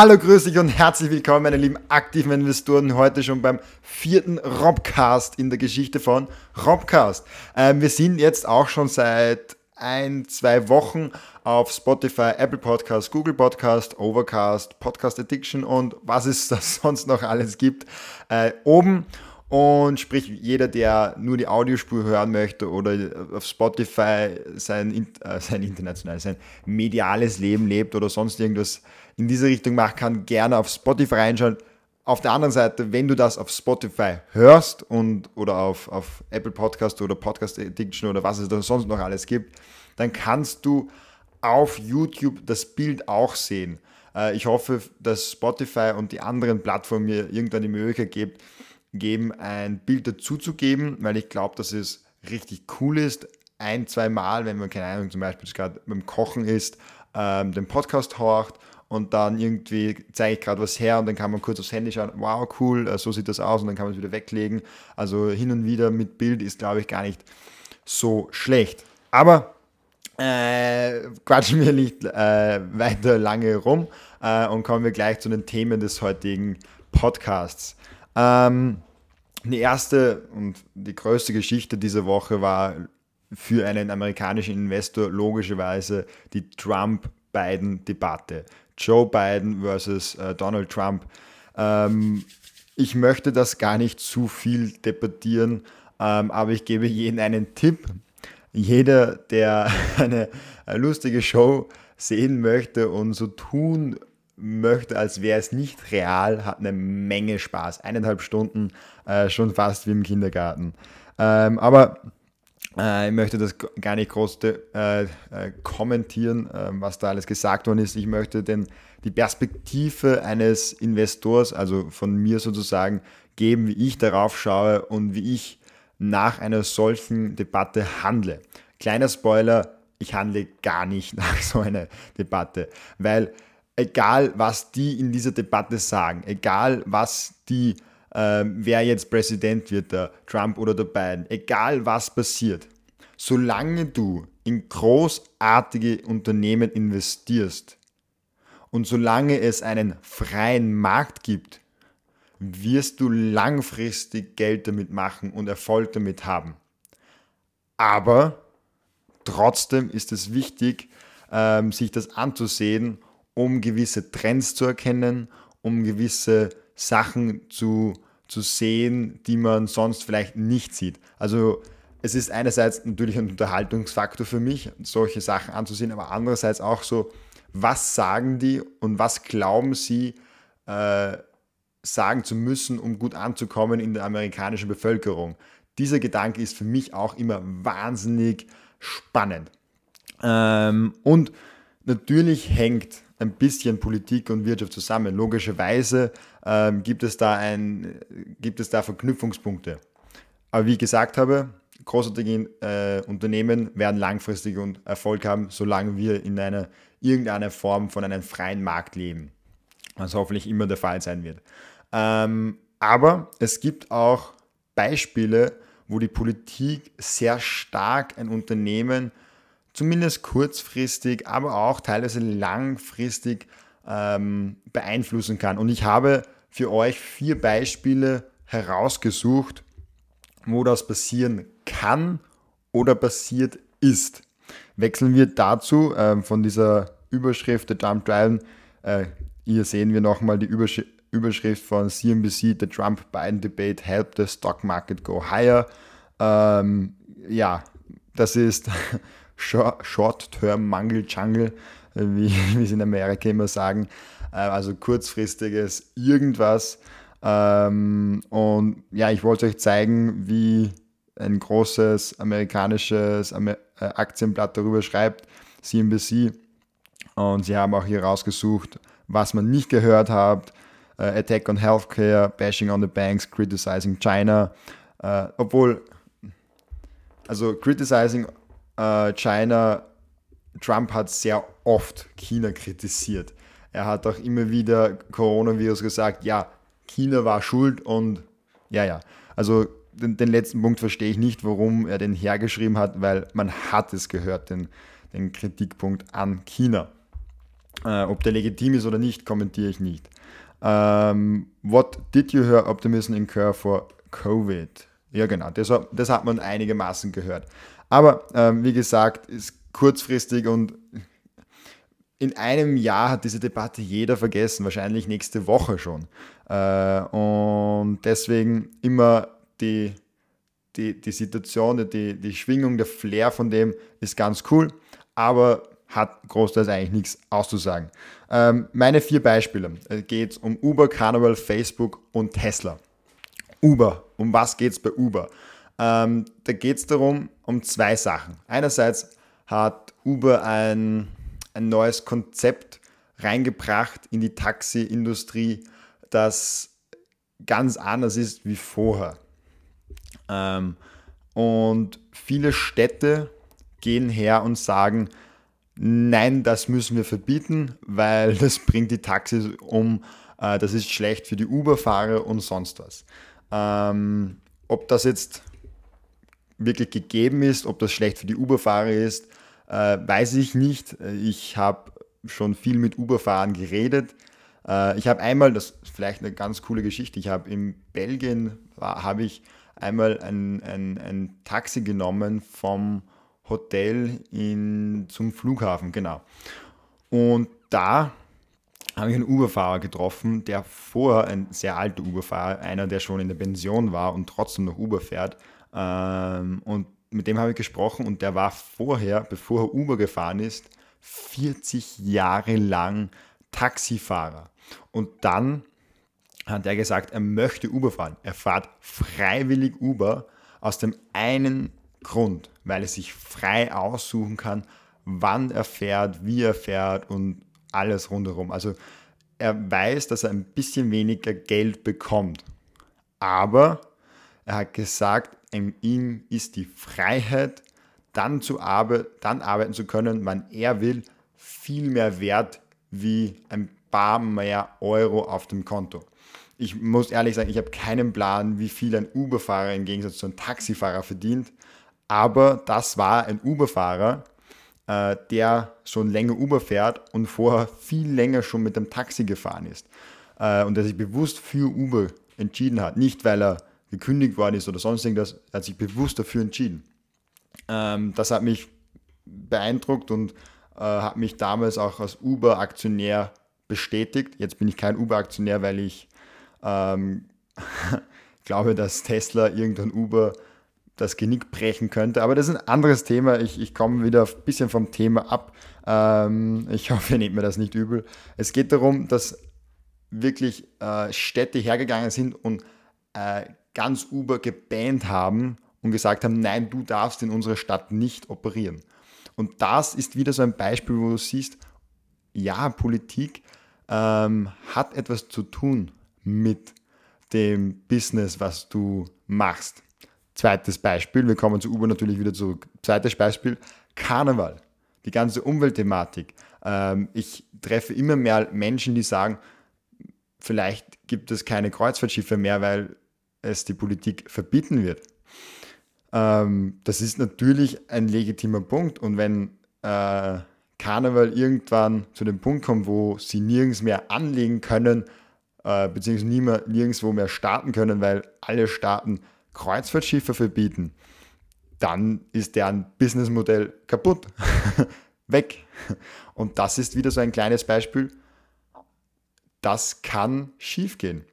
Hallo, grüß dich und herzlich willkommen, meine lieben aktiven Investoren. Heute schon beim vierten Robcast in der Geschichte von Robcast. Ähm, wir sind jetzt auch schon seit ein, zwei Wochen auf Spotify, Apple Podcast, Google Podcast, Overcast, Podcast Addiction und was es da sonst noch alles gibt, äh, oben. Und sprich, jeder, der nur die Audiospur hören möchte oder auf Spotify sein, äh, sein internationales, sein mediales Leben lebt oder sonst irgendwas in diese Richtung macht, kann gerne auf Spotify reinschauen. Auf der anderen Seite, wenn du das auf Spotify hörst und oder auf, auf Apple Podcast oder Podcast Addiction oder was es da sonst noch alles gibt, dann kannst du auf YouTube das Bild auch sehen. Äh, ich hoffe, dass Spotify und die anderen Plattformen mir irgendwann die Möglichkeit geben, geben, ein Bild dazu zu geben, weil ich glaube, dass es richtig cool ist, ein, zwei Mal, wenn man, keine Ahnung, zum Beispiel gerade beim Kochen ist, ähm, den Podcast horcht und dann irgendwie zeige ich gerade was her und dann kann man kurz aufs Handy schauen, wow, cool, äh, so sieht das aus und dann kann man es wieder weglegen. Also hin und wieder mit Bild ist, glaube ich, gar nicht so schlecht. Aber äh, quatschen wir nicht äh, weiter lange rum äh, und kommen wir gleich zu den Themen des heutigen Podcasts. Ähm, die erste und die größte Geschichte dieser Woche war für einen amerikanischen Investor logischerweise die Trump-Biden-Debatte. Joe Biden versus äh, Donald Trump. Ähm, ich möchte das gar nicht zu viel debattieren, ähm, aber ich gebe jedem einen Tipp. Jeder, der eine, eine lustige Show sehen möchte und so tun möchte, als wäre es nicht real, hat eine Menge Spaß. Eineinhalb Stunden, äh, schon fast wie im Kindergarten. Ähm, aber äh, ich möchte das gar nicht groß äh, äh, kommentieren, ähm, was da alles gesagt worden ist. Ich möchte den, die Perspektive eines Investors, also von mir sozusagen, geben, wie ich darauf schaue und wie ich nach einer solchen Debatte handle. Kleiner Spoiler, ich handle gar nicht nach so einer Debatte, weil egal was die in dieser Debatte sagen, egal was die, äh, wer jetzt Präsident wird, der Trump oder der Biden, egal was passiert, solange du in großartige Unternehmen investierst und solange es einen freien Markt gibt, wirst du langfristig Geld damit machen und Erfolg damit haben. Aber trotzdem ist es wichtig, ähm, sich das anzusehen um gewisse Trends zu erkennen, um gewisse Sachen zu, zu sehen, die man sonst vielleicht nicht sieht. Also es ist einerseits natürlich ein Unterhaltungsfaktor für mich, solche Sachen anzusehen, aber andererseits auch so, was sagen die und was glauben sie äh, sagen zu müssen, um gut anzukommen in der amerikanischen Bevölkerung. Dieser Gedanke ist für mich auch immer wahnsinnig spannend. Ähm, und natürlich hängt ein bisschen Politik und Wirtschaft zusammen. Logischerweise ähm, gibt, es da ein, gibt es da Verknüpfungspunkte. Aber wie ich gesagt habe, großartige äh, Unternehmen werden langfristig und Erfolg haben, solange wir in einer irgendeiner Form von einem freien Markt leben. Was hoffentlich immer der Fall sein wird. Ähm, aber es gibt auch Beispiele, wo die Politik sehr stark ein Unternehmen zumindest kurzfristig, aber auch teilweise langfristig ähm, beeinflussen kann. Und ich habe für euch vier Beispiele herausgesucht, wo das passieren kann oder passiert ist. Wechseln wir dazu äh, von dieser Überschrift der Jump Drive. Äh, hier sehen wir nochmal die Übersch Überschrift von CNBC, The Trump-Biden Debate Helped the Stock Market Go Higher. Ähm, ja, das ist Short-Term-Mangel-Jungle, äh, wie, wie sie in Amerika immer sagen. Äh, also kurzfristiges irgendwas. Ähm, und ja, ich wollte euch zeigen, wie ein großes amerikanisches äh, Aktienblatt darüber schreibt, CNBC. Und sie haben auch hier rausgesucht, was man nicht gehört hat. Attack on Healthcare, Bashing on the Banks, Criticizing China. obwohl, also Criticizing äh, China, Trump hat sehr oft China kritisiert. Er hat auch immer wieder Coronavirus gesagt, ja, China war schuld und ja, ja. Also den, den, letzten Punkt verstehe ich nicht, warum er den hergeschrieben hat, weil man hat es gehört, den, den Kritikpunkt an China. Äh, ob der legitim ist oder nicht, kommentiere ich nicht. Ähm, what did you hear optimism incur for COVID? Ja, genau, das, das hat man einigermaßen gehört. Aber ähm, wie gesagt, ist kurzfristig und in einem Jahr hat diese Debatte jeder vergessen, wahrscheinlich nächste Woche schon. Äh, und deswegen immer die, die, die Situation, die, die Schwingung, der Flair von dem ist ganz cool, aber hat großteils eigentlich nichts auszusagen. Ähm, meine vier Beispiele. Es geht um Uber, Carnival, Facebook und Tesla. Uber. Um was geht es bei Uber? Ähm, da geht es darum, um zwei Sachen. Einerseits hat Uber ein, ein neues Konzept reingebracht in die Taxiindustrie, das ganz anders ist wie vorher. Ähm, und viele Städte gehen her und sagen, nein, das müssen wir verbieten, weil das bringt die Taxis um, äh, das ist schlecht für die Uber-Fahrer und sonst was. Ähm, ob das jetzt wirklich gegeben ist, ob das schlecht für die Uber-Fahrer ist, äh, weiß ich nicht. Ich habe schon viel mit Uber-Fahrern geredet. Äh, ich habe einmal, das ist vielleicht eine ganz coole Geschichte, ich habe in Belgien, habe ich einmal ein, ein, ein Taxi genommen vom Hotel in, zum Flughafen, genau. Und da habe ich einen Uberfahrer getroffen, der vorher ein sehr alter Uberfahrer, einer, der schon in der Pension war und trotzdem noch Uber fährt. Ähm, und mit dem habe ich gesprochen und der war vorher, bevor er Uber gefahren ist, 40 Jahre lang Taxifahrer. Und dann hat er gesagt, er möchte Uber fahren. Er fährt freiwillig Uber aus dem einen Grund, weil er sich frei aussuchen kann, wann er fährt, wie er fährt und alles rundherum. Also er weiß, dass er ein bisschen weniger Geld bekommt. Aber er hat gesagt, in ihm ist die Freiheit, dann, zu arbe dann arbeiten zu können, wann er will, viel mehr wert wie ein paar mehr Euro auf dem Konto. Ich muss ehrlich sagen, ich habe keinen Plan, wie viel ein Uber-Fahrer im Gegensatz zu einem Taxifahrer verdient. Aber das war ein Uber-Fahrer, äh, der schon länger Uber fährt und vorher viel länger schon mit dem Taxi gefahren ist. Äh, und der sich bewusst für Uber entschieden hat. Nicht, weil er gekündigt worden ist oder sonst irgendwas, er hat sich bewusst dafür entschieden. Ähm, das hat mich beeindruckt und äh, hat mich damals auch als Uber-Aktionär bestätigt. Jetzt bin ich kein Uber-Aktionär, weil ich ähm, glaube, dass Tesla irgendein Uber das Genick brechen könnte. Aber das ist ein anderes Thema. Ich, ich komme wieder ein bisschen vom Thema ab. Ähm, ich hoffe, ihr nehmt mir das nicht übel. Es geht darum, dass wirklich äh, Städte hergegangen sind und äh, ganz Uber gebannt haben und gesagt haben, nein, du darfst in unserer Stadt nicht operieren. Und das ist wieder so ein Beispiel, wo du siehst, ja, Politik ähm, hat etwas zu tun mit dem Business, was du machst. Zweites Beispiel, wir kommen zu Uber natürlich wieder zurück. Zweites Beispiel, Karneval, die ganze Umweltthematik. Ähm, ich treffe immer mehr Menschen, die sagen, vielleicht gibt es keine Kreuzfahrtschiffe mehr, weil es die Politik verbieten wird. Ähm, das ist natürlich ein legitimer Punkt und wenn äh, Karneval irgendwann zu dem Punkt kommt, wo sie nirgends mehr anlegen können, äh, beziehungsweise nirgendwo mehr starten können, weil alle Staaten Kreuzfahrtschiffe verbieten, dann ist deren Businessmodell kaputt, weg. Und das ist wieder so ein kleines Beispiel. Das kann schiefgehen.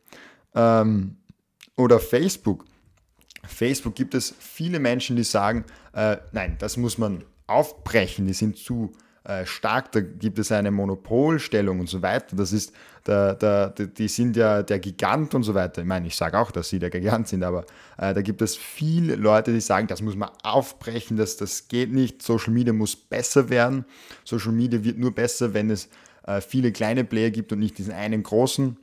Ähm, oder Facebook. Facebook gibt es viele Menschen, die sagen, äh, nein, das muss man aufbrechen, die sind zu äh, stark, da gibt es eine Monopolstellung und so weiter. Das ist, der, der, die sind ja der Gigant und so weiter. Ich meine, ich sage auch, dass sie der Gigant sind, aber äh, da gibt es viele Leute, die sagen, das muss man aufbrechen, das, das geht nicht. Social Media muss besser werden. Social Media wird nur besser, wenn es äh, viele kleine Player gibt und nicht diesen einen großen.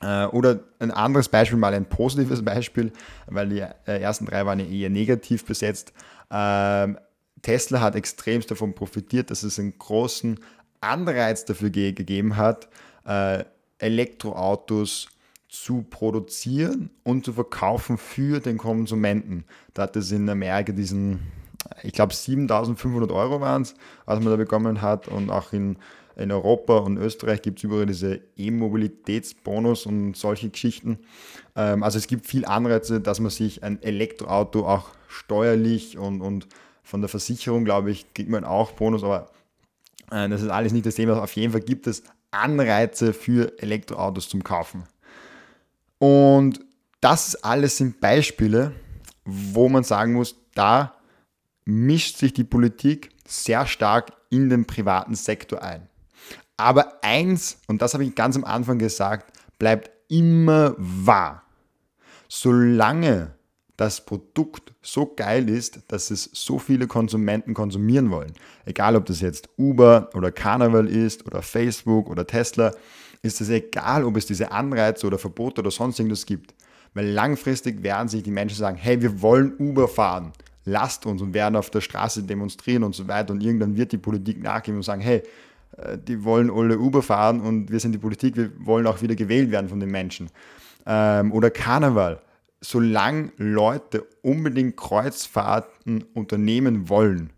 Äh, oder ein anderes Beispiel, mal ein positives Beispiel, weil die äh, ersten drei waren ja eher negativ besetzt. Ähm, Tesla hat extremst davon profitiert, dass es einen großen Anreiz dafür gegeben hat, äh, Elektroautos zu produzieren und zu verkaufen für den Konsumenten. Da hat es in Amerika diesen, ich glaube 7500 Euro waren es, was man da bekommen hat und auch in in Europa und Österreich gibt es überall diese E-Mobilitätsbonus und solche Geschichten. Ähm, also es gibt viel Anreize, dass man sich ein Elektroauto auch steuerlich und, und von der Versicherung, glaube ich, kriegt man auch Bonus, aber äh, das ist alles nicht das Thema. Auf jeden Fall gibt es Anreize für Elektroautos zum Kaufen. Und das alles sind Beispiele, wo man sagen muss, da mischt sich die Politik sehr stark in den privaten Sektor ein. Aber eins, und das habe ich ganz am Anfang gesagt, bleibt immer wahr. Solange das Produkt so geil ist, dass es so viele Konsumenten konsumieren wollen, egal ob das jetzt Uber oder Carnival ist oder Facebook oder Tesla, ist es egal, ob es diese Anreize oder Verbote oder sonst irgendwas gibt. Weil langfristig werden sich die Menschen sagen, hey, wir wollen Uber fahren, lasst uns und werden auf der Straße demonstrieren und so weiter. Und irgendwann wird die Politik nachgeben und sagen, hey, äh, die wollen alle Uber fahren und wir sind die Politik, wir wollen auch wieder gewählt werden von den Menschen. Ähm, oder Karneval. Solange Leute unbedingt Kreuzfahrten unternehmen wollen,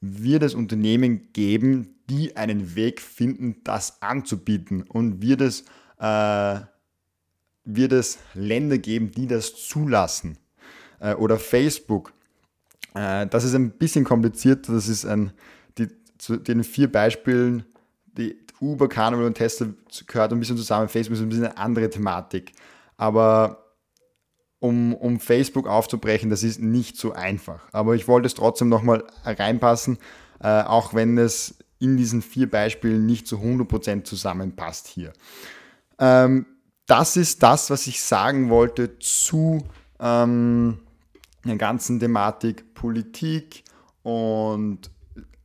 wird es Unternehmen geben, die einen Weg finden, das anzubieten und wird es, äh, wird es Länder geben, die das zulassen. Äh, oder Facebook. Äh, das ist ein bisschen kompliziert. Das ist ein, die, zu den vier Beispielen, die Uber, Carnival und Tesla gehört ein bisschen zusammen. Facebook ist ein bisschen eine andere Thematik. Aber um, um Facebook aufzubrechen, das ist nicht so einfach. Aber ich wollte es trotzdem nochmal reinpassen, äh, auch wenn es in diesen vier Beispielen nicht zu 100% zusammenpasst hier. Ähm, das ist das, was ich sagen wollte zu ähm, der ganzen Thematik Politik und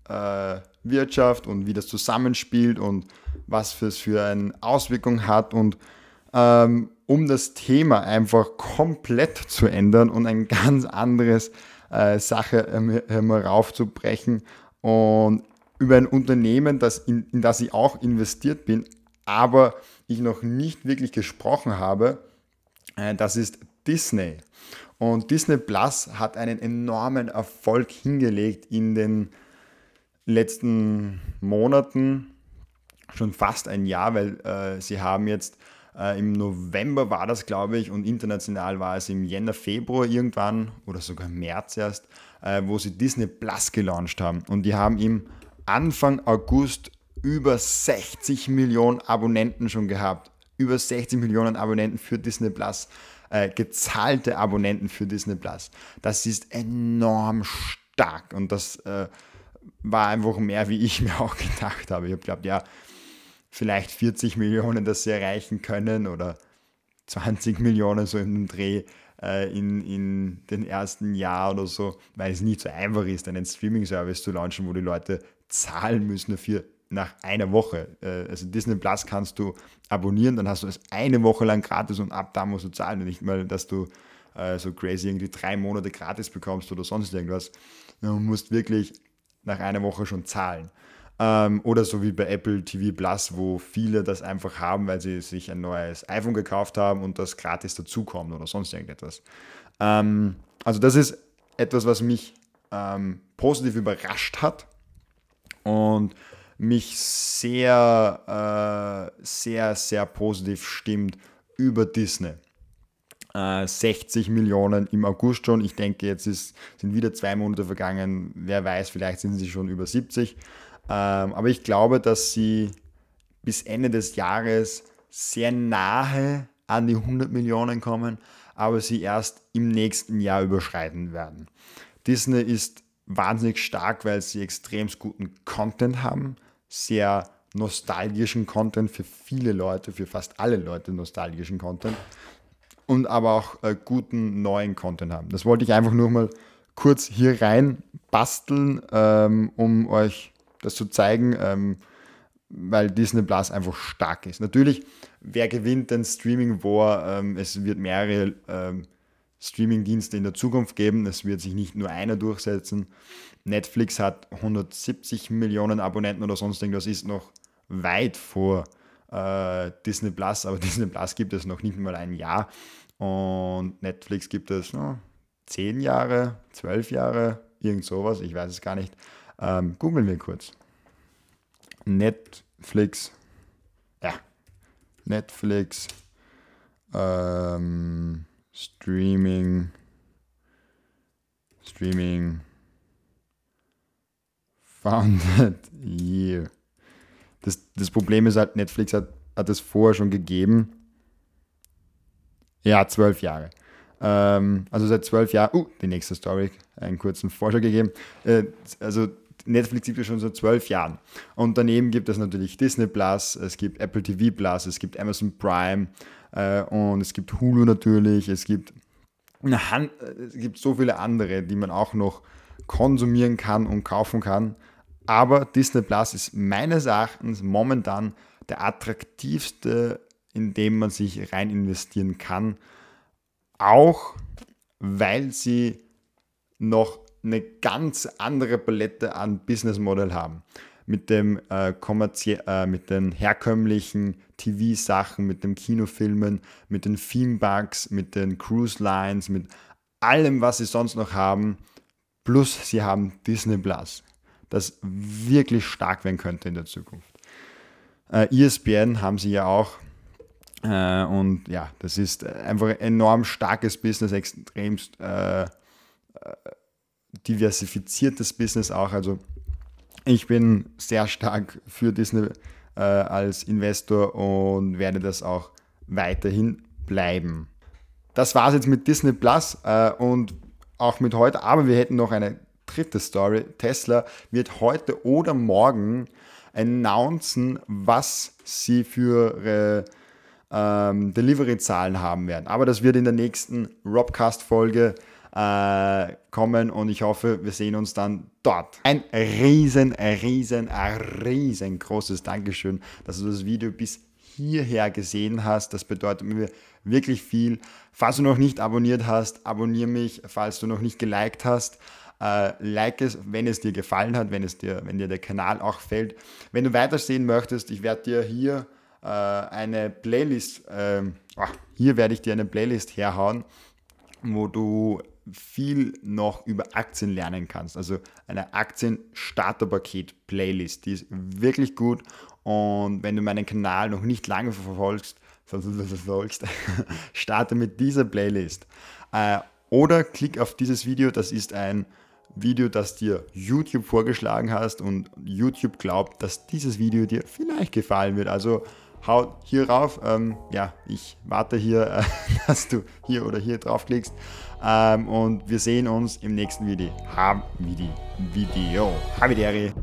äh, Wirtschaft und wie das zusammenspielt und was es für eine Auswirkung hat und ähm, um das Thema einfach komplett zu ändern und ein ganz anderes äh, Sache ähm, heraufzubrechen und über ein Unternehmen, das in, in das ich auch investiert bin, aber ich noch nicht wirklich gesprochen habe, äh, das ist Disney. Und Disney Plus hat einen enormen Erfolg hingelegt in den letzten Monaten, schon fast ein Jahr, weil äh, sie haben jetzt äh, im November war das, glaube ich, und international war es im Jänner, Februar irgendwann oder sogar März erst, äh, wo sie Disney Plus gelauncht haben. Und die haben im Anfang August über 60 Millionen Abonnenten schon gehabt. Über 60 Millionen Abonnenten für Disney Plus. Äh, gezahlte Abonnenten für Disney Plus. Das ist enorm stark und das äh, war einfach mehr, wie ich mir auch gedacht habe. Ich habe geglaubt, ja, vielleicht 40 Millionen, das sie erreichen können oder 20 Millionen so im Dreh äh, in, in den ersten Jahr oder so, weil es nicht so einfach ist, einen Streaming-Service zu launchen, wo die Leute zahlen müssen dafür nach einer Woche. Äh, also Disney Plus kannst du abonnieren, dann hast du es eine Woche lang gratis und ab da musst du zahlen. Und nicht mal, dass du äh, so crazy irgendwie drei Monate gratis bekommst oder sonst irgendwas. Du musst wirklich nach einer Woche schon zahlen. Ähm, oder so wie bei Apple TV Plus, wo viele das einfach haben, weil sie sich ein neues iPhone gekauft haben und das gratis dazukommt oder sonst irgendetwas. Ähm, also das ist etwas, was mich ähm, positiv überrascht hat und mich sehr, äh, sehr, sehr positiv stimmt über Disney. 60 äh, Millionen im August schon. Ich denke, jetzt ist, sind wieder zwei Monate vergangen. Wer weiß, vielleicht sind sie schon über 70. Ähm, aber ich glaube, dass sie bis Ende des Jahres sehr nahe an die 100 Millionen kommen, aber sie erst im nächsten Jahr überschreiten werden. Disney ist wahnsinnig stark, weil sie extrem guten Content haben, sehr nostalgischen Content für viele Leute, für fast alle Leute nostalgischen Content und aber auch äh, guten neuen Content haben. Das wollte ich einfach nur mal kurz hier rein basteln, ähm, um euch das zu zeigen, ähm, weil Disney Plus einfach stark ist. Natürlich, wer gewinnt den Streaming War? Ähm, es wird mehrere ähm, Streaming-Dienste in der Zukunft geben. Es wird sich nicht nur einer durchsetzen. Netflix hat 170 Millionen Abonnenten oder sonst irgendwas, ist noch weit vor äh, Disney Plus, aber Disney Plus gibt es noch nicht mal ein Jahr und Netflix gibt es no, zehn Jahre, zwölf Jahre, irgend sowas, ich weiß es gar nicht. Ähm, googeln wir kurz. Net, Netflix, ja, Netflix, ähm, Streaming, Streaming, Founded Year. Das, das Problem ist halt, Netflix hat, hat es vorher schon gegeben. Ja, zwölf Jahre. Ähm, also seit zwölf Jahren, uh, die nächste Story, einen kurzen Vorschau gegeben. Äh, also Netflix gibt es schon seit zwölf Jahren. Und daneben gibt es natürlich Disney Plus, es gibt Apple TV Plus, es gibt Amazon Prime äh, und es gibt Hulu natürlich, es gibt, Hand, es gibt so viele andere, die man auch noch konsumieren kann und kaufen kann. Aber Disney Plus ist meines Erachtens momentan der attraktivste, in dem man sich rein investieren kann. Auch weil sie noch eine ganz andere Palette an Business Model haben. Mit, dem, äh, äh, mit den herkömmlichen TV-Sachen, mit den Kinofilmen, mit den Themebugs, mit den Cruise Lines, mit allem, was sie sonst noch haben. Plus sie haben Disney Plus das wirklich stark werden könnte in der Zukunft. Äh, ESPN haben sie ja auch. Äh, und ja, das ist einfach ein enorm starkes Business, extremst äh, äh, diversifiziertes Business auch. Also ich bin sehr stark für Disney äh, als Investor und werde das auch weiterhin bleiben. Das war es jetzt mit Disney Plus äh, und auch mit heute, aber wir hätten noch eine dritte Story. Tesla wird heute oder morgen announcen, was sie für ihre ähm, Delivery-Zahlen haben werden. Aber das wird in der nächsten Robcast-Folge äh, kommen und ich hoffe, wir sehen uns dann dort. Ein riesen, riesen, riesengroßes Dankeschön, dass du das Video bis hierher gesehen hast. Das bedeutet mir wirklich viel. Falls du noch nicht abonniert hast, abonniere mich. Falls du noch nicht geliked hast, äh, like es, wenn es dir gefallen hat, wenn, es dir, wenn dir der Kanal auch fällt. Wenn du weiter sehen möchtest, ich werde dir hier äh, eine Playlist, äh, hier werde ich dir eine Playlist herhauen, wo du viel noch über Aktien lernen kannst. Also eine Aktien-Starterpaket-Playlist, die ist wirklich gut. Und wenn du meinen Kanal noch nicht lange verfolgst, verfolgst starte mit dieser Playlist. Äh, oder klick auf dieses Video, das ist ein Video, das dir YouTube vorgeschlagen hast und YouTube glaubt, dass dieses Video dir vielleicht gefallen wird. Also hau hier rauf. Ähm, ja, ich warte hier, äh, dass du hier oder hier draufklickst. Ähm, und wir sehen uns im nächsten Video. Haben Video. Video. Havideri.